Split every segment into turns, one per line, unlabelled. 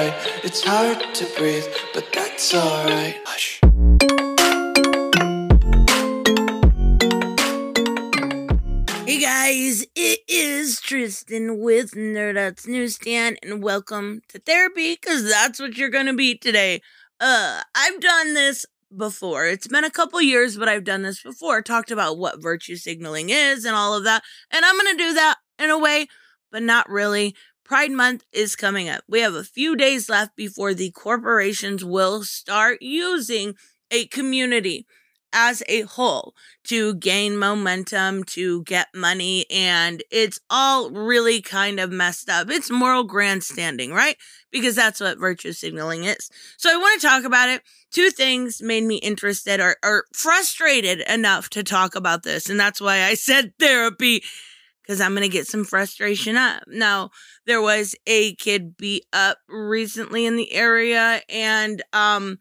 It's hard to breathe, but that's alright. Hush.
Hey guys, it is Tristan with Nerdouts Newsstand, and welcome to therapy because that's what you're gonna be today. Uh, I've done this before. It's been a couple years, but I've done this before. Talked about what virtue signaling is and all of that, and I'm gonna do that in a way, but not really. Pride Month is coming up. We have a few days left before the corporations will start using a community as a whole to gain momentum, to get money, and it's all really kind of messed up. It's moral grandstanding, right? Because that's what virtue signaling is. So I want to talk about it. Two things made me interested or, or frustrated enough to talk about this, and that's why I said therapy. Because I'm going to get some frustration up. Now, there was a kid beat up recently in the area, and um,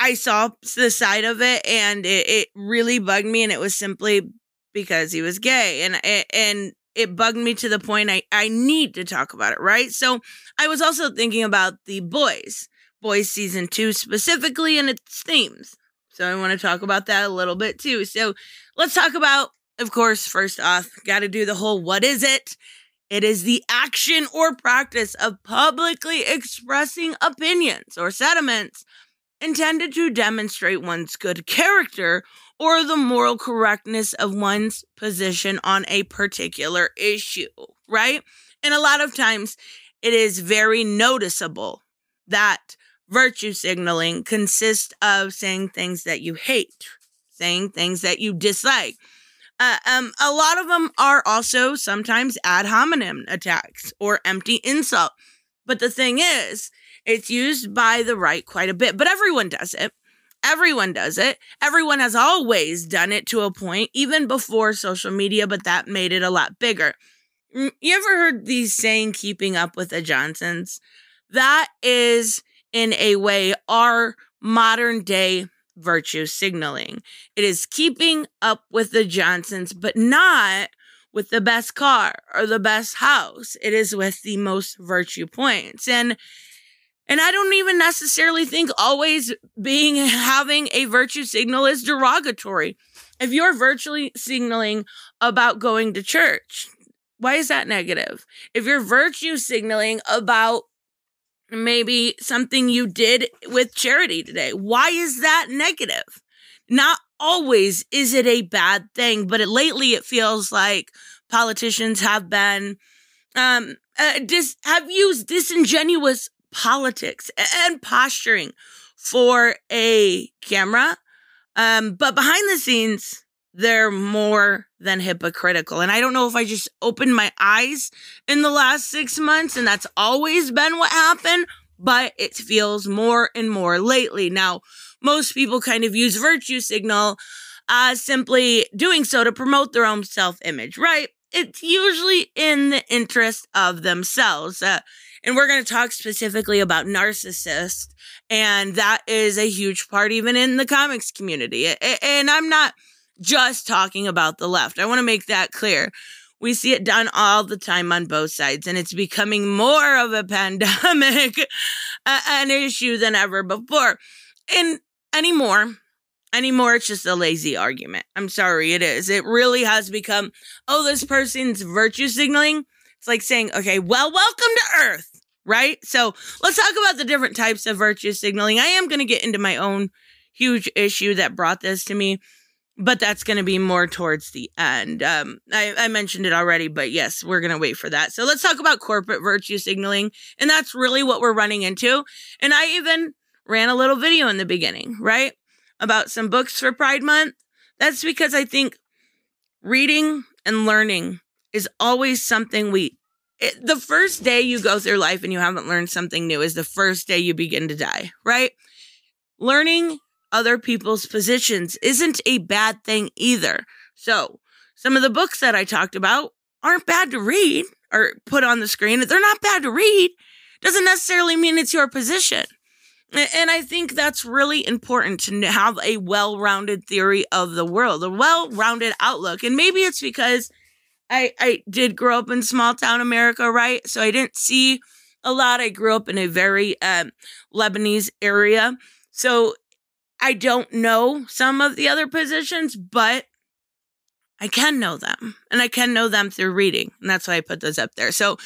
I saw the side of it and it, it really bugged me and it was simply because he was gay and and it bugged me to the point I, I need to talk about it, right? So I was also thinking about the boys, boys season two specifically and its themes. So I want to talk about that a little bit too. So let's talk about, of course, first off, got to do the whole what is it? It is the action or practice of publicly expressing opinions or sentiments intended to demonstrate one's good character or the moral correctness of one's position on a particular issue, right? And a lot of times it is very noticeable that virtue signaling consists of saying things that you hate, saying things that you dislike. Uh, um, a lot of them are also sometimes ad hominem attacks or empty insult. But the thing is, it's used by the right quite a bit, but everyone does it. Everyone does it. Everyone has always done it to a point, even before social media, but that made it a lot bigger. Mm, you ever heard these saying, keeping up with the Johnsons? That is, in a way, our modern day virtue signaling. It is keeping up with the Johnsons, but not with the best car or the best house. It is with the most virtue points. And and I don't even necessarily think always being having a virtue signal is derogatory. If you're virtually signaling about going to church, why is that negative? If you're virtue signaling about maybe something you did with charity today, why is that negative? Not always is it a bad thing, but it, lately it feels like politicians have been um uh, dis- have used disingenuous politics and posturing for a camera. Um, but behind the scenes, they're more than hypocritical. And I don't know if I just opened my eyes in the last six months and that's always been what happened, but it feels more and more lately. Now, most people kind of use virtue signal as simply doing so to promote their own self image, right? It's usually in the interest of themselves. Uh, and we're going to talk specifically about narcissists. And that is a huge part, even in the comics community. And I'm not just talking about the left. I want to make that clear. We see it done all the time on both sides, and it's becoming more of a pandemic, an issue than ever before. And anymore, anymore, it's just a lazy argument. I'm sorry, it is. It really has become, oh, this person's virtue signaling. It's like saying, okay, well, welcome to Earth right? So let's talk about the different types of virtue signaling. I am going to get into my own huge issue that brought this to me, but that's going to be more towards the end. Um, I, I mentioned it already, but yes, we're going to wait for that. So let's talk about corporate virtue signaling. And that's really what we're running into. And I even ran a little video in the beginning, right? About some books for Pride Month. That's because I think reading and learning is always something we it, the first day you go through life and you haven't learned something new is the first day you begin to die, right? Learning other people's positions isn't a bad thing either. So, some of the books that I talked about aren't bad to read or put on the screen. They're not bad to read. Doesn't necessarily mean it's your position. And I think that's really important to have a well rounded theory of the world, a well rounded outlook. And maybe it's because I I did grow up in small town America, right? So I didn't see a lot. I grew up in a very um, Lebanese area. So I don't know some of the other positions, but I can know them and I can know them through reading. And that's why I put those up there. So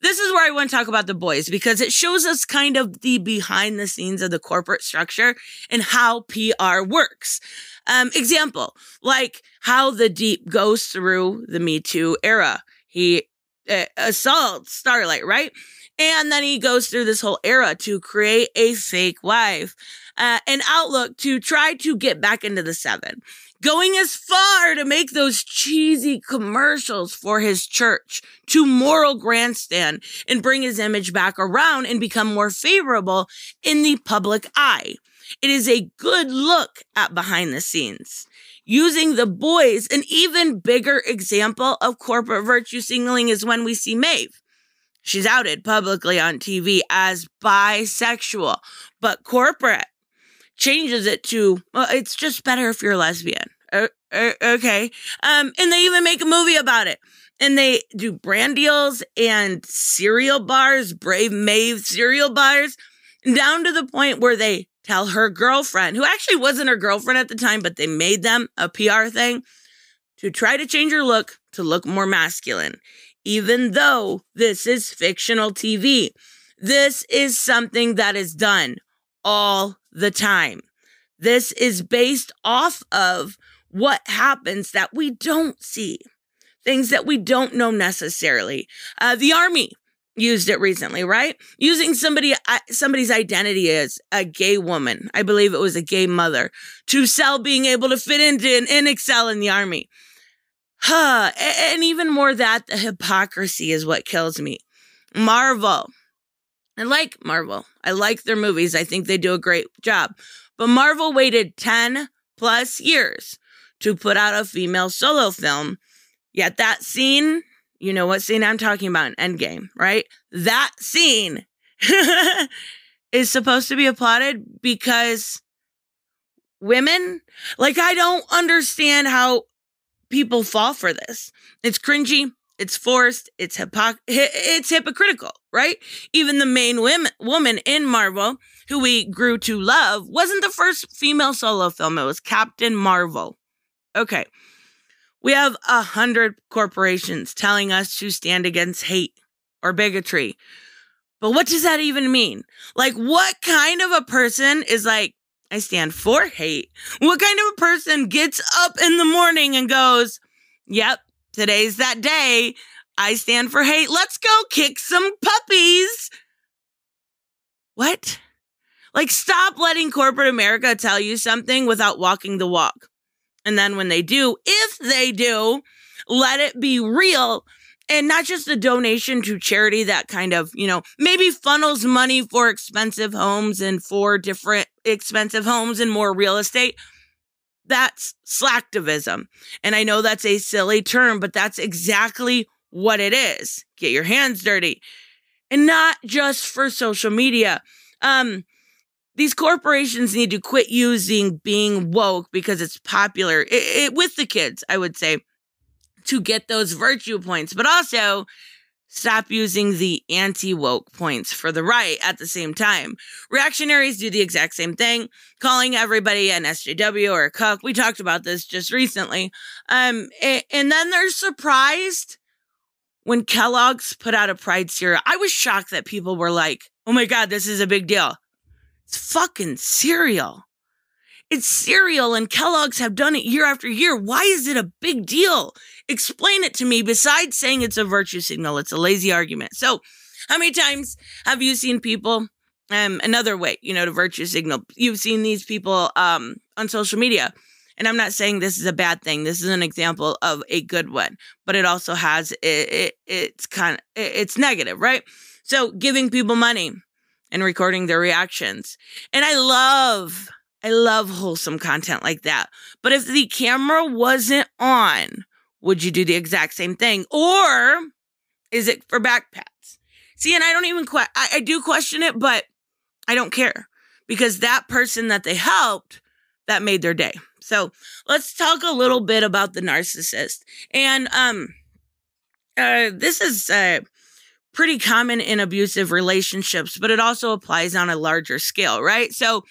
this is where I want to talk about the boys because it shows us kind of the behind the scenes of the corporate structure and how PR works. Um, example, like how the deep goes through the Me Too era. He uh, assaults Starlight, right? And then he goes through this whole era to create a fake wife, uh, an outlook to try to get back into the seven going as far to make those cheesy commercials for his church to moral grandstand and bring his image back around and become more favorable in the public eye. It is a good look at behind the scenes. Using the boys, an even bigger example of corporate virtue signaling is when we see Maeve. She's outed publicly on TV as bisexual, but corporate changes it to, well, it's just better if you're a lesbian. Uh, uh, okay. Um, and they even make a movie about it. And they do brand deals and cereal bars, Brave Maeve cereal bars, down to the point where they tell her girlfriend, who actually wasn't her girlfriend at the time, but they made them a PR thing, to try to change her look to look more masculine, even though this is fictional TV. This is something that is done all the time. This is based off of what happens that we don't see, things that we don't know necessarily. Uh, the army used it recently, right? Using somebody uh, somebody's identity as a gay woman, I believe it was a gay mother, to sell being able to fit into and, and excel in the army. Huh. And even more that the hypocrisy is what kills me. Marvel. I like Marvel. I like their movies. I think they do a great job. But Marvel waited 10 plus years to put out a female solo film. Yet that scene, you know what scene I'm talking about in Endgame, right? That scene is supposed to be applauded because women, like, I don't understand how people fall for this. It's cringy. It's forced. It's it's hypocritical, right? Even the main women, woman in Marvel, who we grew to love, wasn't the first female solo film. It was Captain Marvel. Okay. We have a hundred corporations telling us to stand against hate or bigotry. But what does that even mean? Like, what kind of a person is like, I stand for hate? What kind of a person gets up in the morning and goes, Yep, today's that day. I stand for hate. Let's go kick some puppies. What? Like, stop letting corporate America tell you something without walking the walk. And then when they do, if they do, let it be real and not just a donation to charity that kind of, you know, maybe funnels money for expensive homes and for different expensive homes and more real estate. That's slacktivism. And I know that's a silly term, but that's exactly what it is. Get your hands dirty. And not just for social media. Um, these corporations need to quit using being woke because it's popular it, it, with the kids, I would say, to get those virtue points, but also stop using the anti woke points for the right at the same time. Reactionaries do the exact same thing, calling everybody an SJW or a cuck. We talked about this just recently. Um, and then they're surprised when Kellogg's put out a pride cereal. I was shocked that people were like, oh my God, this is a big deal. It's fucking cereal. It's cereal, and Kellogg's have done it year after year. Why is it a big deal? Explain it to me. Besides saying it's a virtue signal, it's a lazy argument. So, how many times have you seen people? Um, another way, you know, to virtue signal. You've seen these people um on social media, and I'm not saying this is a bad thing. This is an example of a good one, but it also has it, it it's kind of it's negative, right? So, giving people money and recording their reactions. And I love, I love wholesome content like that. But if the camera wasn't on, would you do the exact same thing? Or is it for backpats? See, and I don't even, que- I, I do question it, but I don't care because that person that they helped, that made their day. So let's talk a little bit about the narcissist. And um, uh, this is uh, pretty common in abusive relationships, but it also applies on a larger scale, right? So,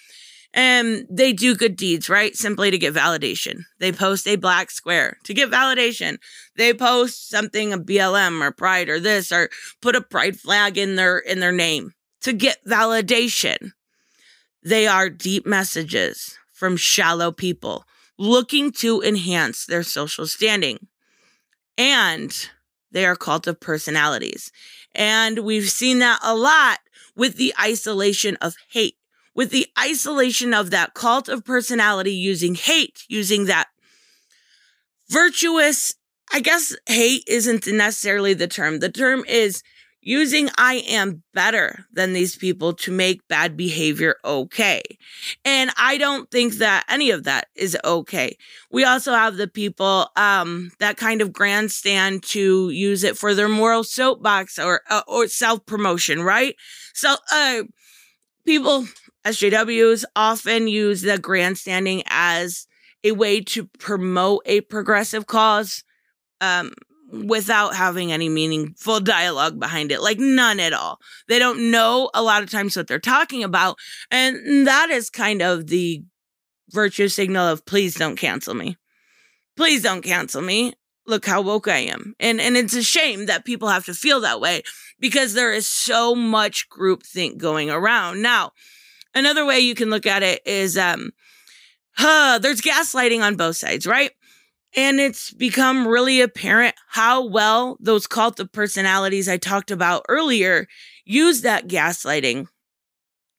and um, they do good deeds, right? Simply to get validation. They post a black square to get validation. They post something a BLM or pride or this or put a pride flag in their in their name to get validation. They are deep messages from shallow people looking to enhance their social standing. And they are cult of personalities. And we've seen that a lot with the isolation of hate, with the isolation of that cult of personality using hate, using that virtuous, I guess hate isn't necessarily the term. The term is using I am better than these people to make bad behavior okay. And I don't think that any of that is okay. We also have the people um, that kind of grandstand to use it for their moral soapbox or uh, or self promotion, right? So uh, people SJWs often use the grandstanding as a way to promote a progressive cause. Um, without having any meaningful dialogue behind it. Like none at all. They don't know a lot of times what they're talking about. And that is kind of the virtue signal of please don't cancel me. Please don't cancel me. Look how woke I am. And and it's a shame that people have to feel that way because there is so much groupthink going around. Now, another way you can look at it is um huh, there's gaslighting on both sides, right? And it's become really apparent how well those cult of personalities I talked about earlier use that gaslighting.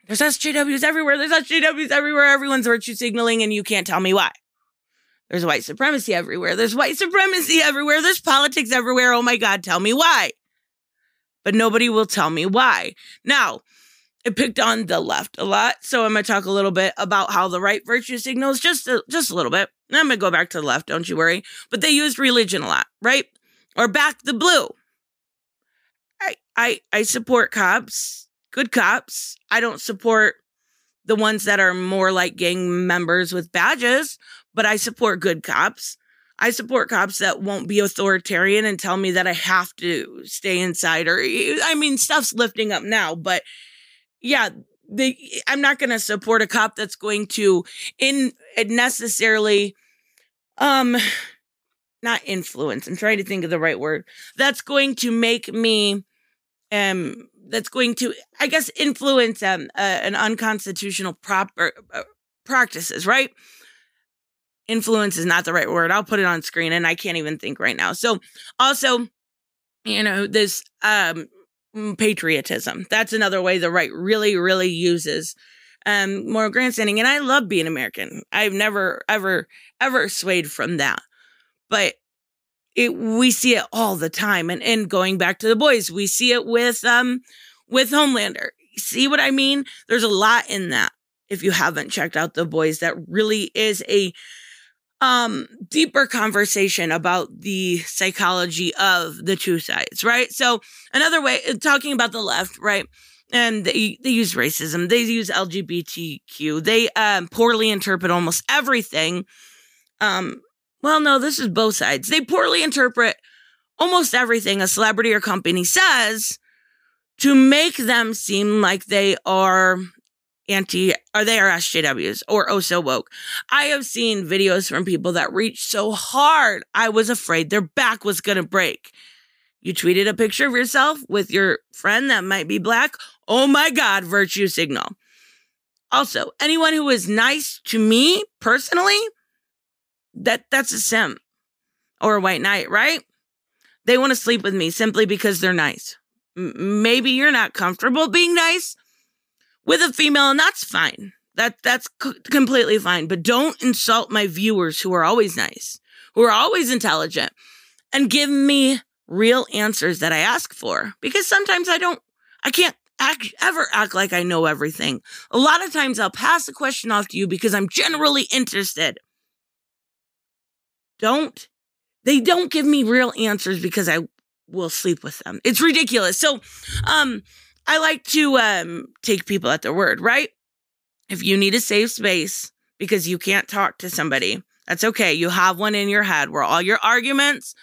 There's SJWs everywhere. There's SJWs everywhere. Everyone's virtue signaling, and you can't tell me why. There's white supremacy everywhere. There's white supremacy everywhere. There's politics everywhere. Oh my God, tell me why. But nobody will tell me why. Now, it picked on the left a lot. So I'm going to talk a little bit about how the right virtue signals just a, just a little bit. I'm going to go back to the left, don't you worry. But they used religion a lot, right? Or back the blue. I I I support cops, good cops. I don't support the ones that are more like gang members with badges, but I support good cops. I support cops that won't be authoritarian and tell me that I have to stay inside or I mean stuff's lifting up now, but yeah, the I'm not going to support a cop that's going to in necessarily um not influence. I'm trying to think of the right word. That's going to make me um that's going to I guess influence um uh, an unconstitutional proper uh, practices, right? Influence is not the right word. I'll put it on screen and I can't even think right now. So also you know this um patriotism. That's another way the right really, really uses um, moral grandstanding. And I love being American. I've never, ever, ever swayed from that. But it, we see it all the time. And, and going back to the boys, we see it with, um, with Homelander. See what I mean? There's a lot in that. If you haven't checked out the boys, that really is a um deeper conversation about the psychology of the two sides right? So another way uh, talking about the left right? And they, they use racism they use lgbtq they um, poorly interpret almost everything. Um well no this is both sides. They poorly interpret almost everything a celebrity or company says to make them seem like they are anti or they are SJWs or oh so woke. I have seen videos from people that reached so hard I was afraid their back was gonna break. You tweeted a picture of yourself with your friend that might be black. Oh my God, virtue signal. Also, anyone who is nice to me personally, that that's a simp or a white knight, right? They want to sleep with me simply because they're nice. M- maybe you're not comfortable being nice, with a female, and that's fine. That that's c- completely fine. But don't insult my viewers who are always nice, who are always intelligent, and give me real answers that I ask for. Because sometimes I don't, I can't act, ever act like I know everything. A lot of times I'll pass the question off to you because I'm generally interested. Don't, they don't give me real answers because I will sleep with them. It's ridiculous. So, um, I like to um, take people at their word, right? If you need a safe space because you can't talk to somebody, that's okay. You have one in your head where all your arguments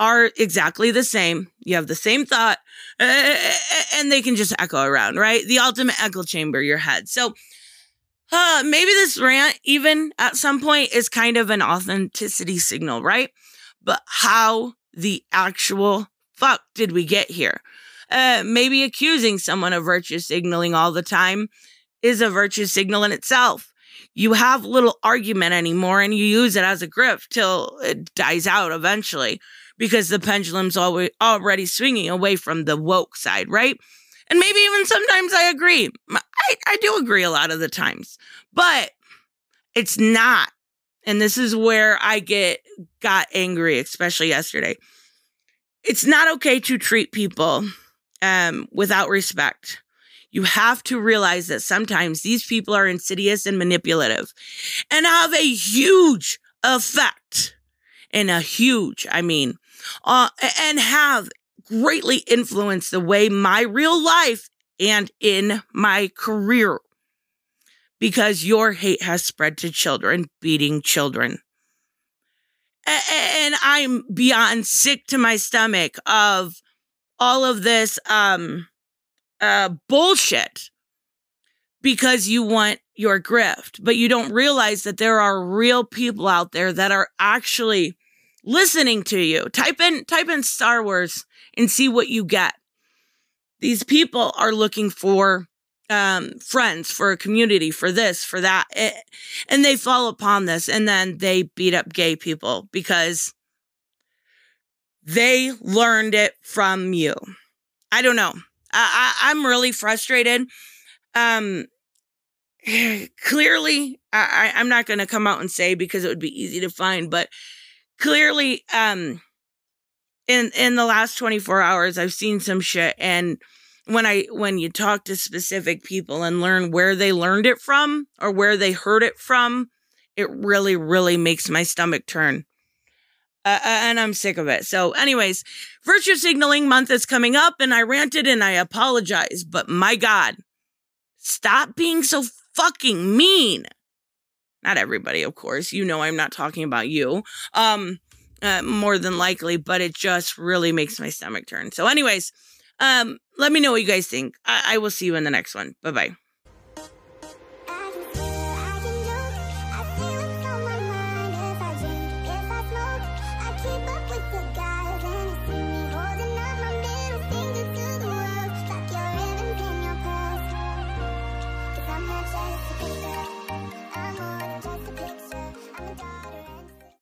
are exactly the same. You have the same thought, and they can just echo around, right? The ultimate echo chamber, your head. So, uh, maybe this rant, even at some point, is kind of an authenticity signal, right? But how the actual fuck did we get here? Uh, maybe accusing someone of virtue signaling all the time is a virtue signal in itself. You have little argument anymore and you use it as a grip till it dies out eventually because the pendulum's always already swinging away from the woke side, right? And maybe even sometimes I agree. I, I do agree a lot of the times, but it's not. And this is where I get got angry, especially yesterday. It's not okay to treat people um, without respect. You have to realize that sometimes these people are insidious and manipulative and have a huge effect. And a huge, I mean, uh, and have greatly influenced the way my real life and in my career because your hate has spread to children, beating children. And I'm beyond sick to my stomach of all of this um uh bullshit because you want your grift, but you don't realize that there are real people out there that are actually listening to you. Type in type in Star Wars and see what you get. These people are looking for um, friends, for a community, for this, for that. It, and they fall upon this and then they beat up gay people because they learned it from you. I don't know. I, I, I'm really frustrated. Um, clearly, I, I'm not going to come out and say because it would be easy to find, but clearly, um, in in the last 24 hours, I've seen some shit, and when I when you talk to specific people and learn where they learned it from or where they heard it from, it really, really makes my stomach turn. Uh, uh, and I'm sick of it. So, anyways, virtue signaling month is coming up, and I ranted and I apologize. But my God, stop being so fucking mean. Not everybody, of course. You know, I'm not talking about you. Um, uh, more than likely, but it just really makes my stomach turn. So, anyways, um, let me know what you guys think. I, I will see you in the next one. Bye bye.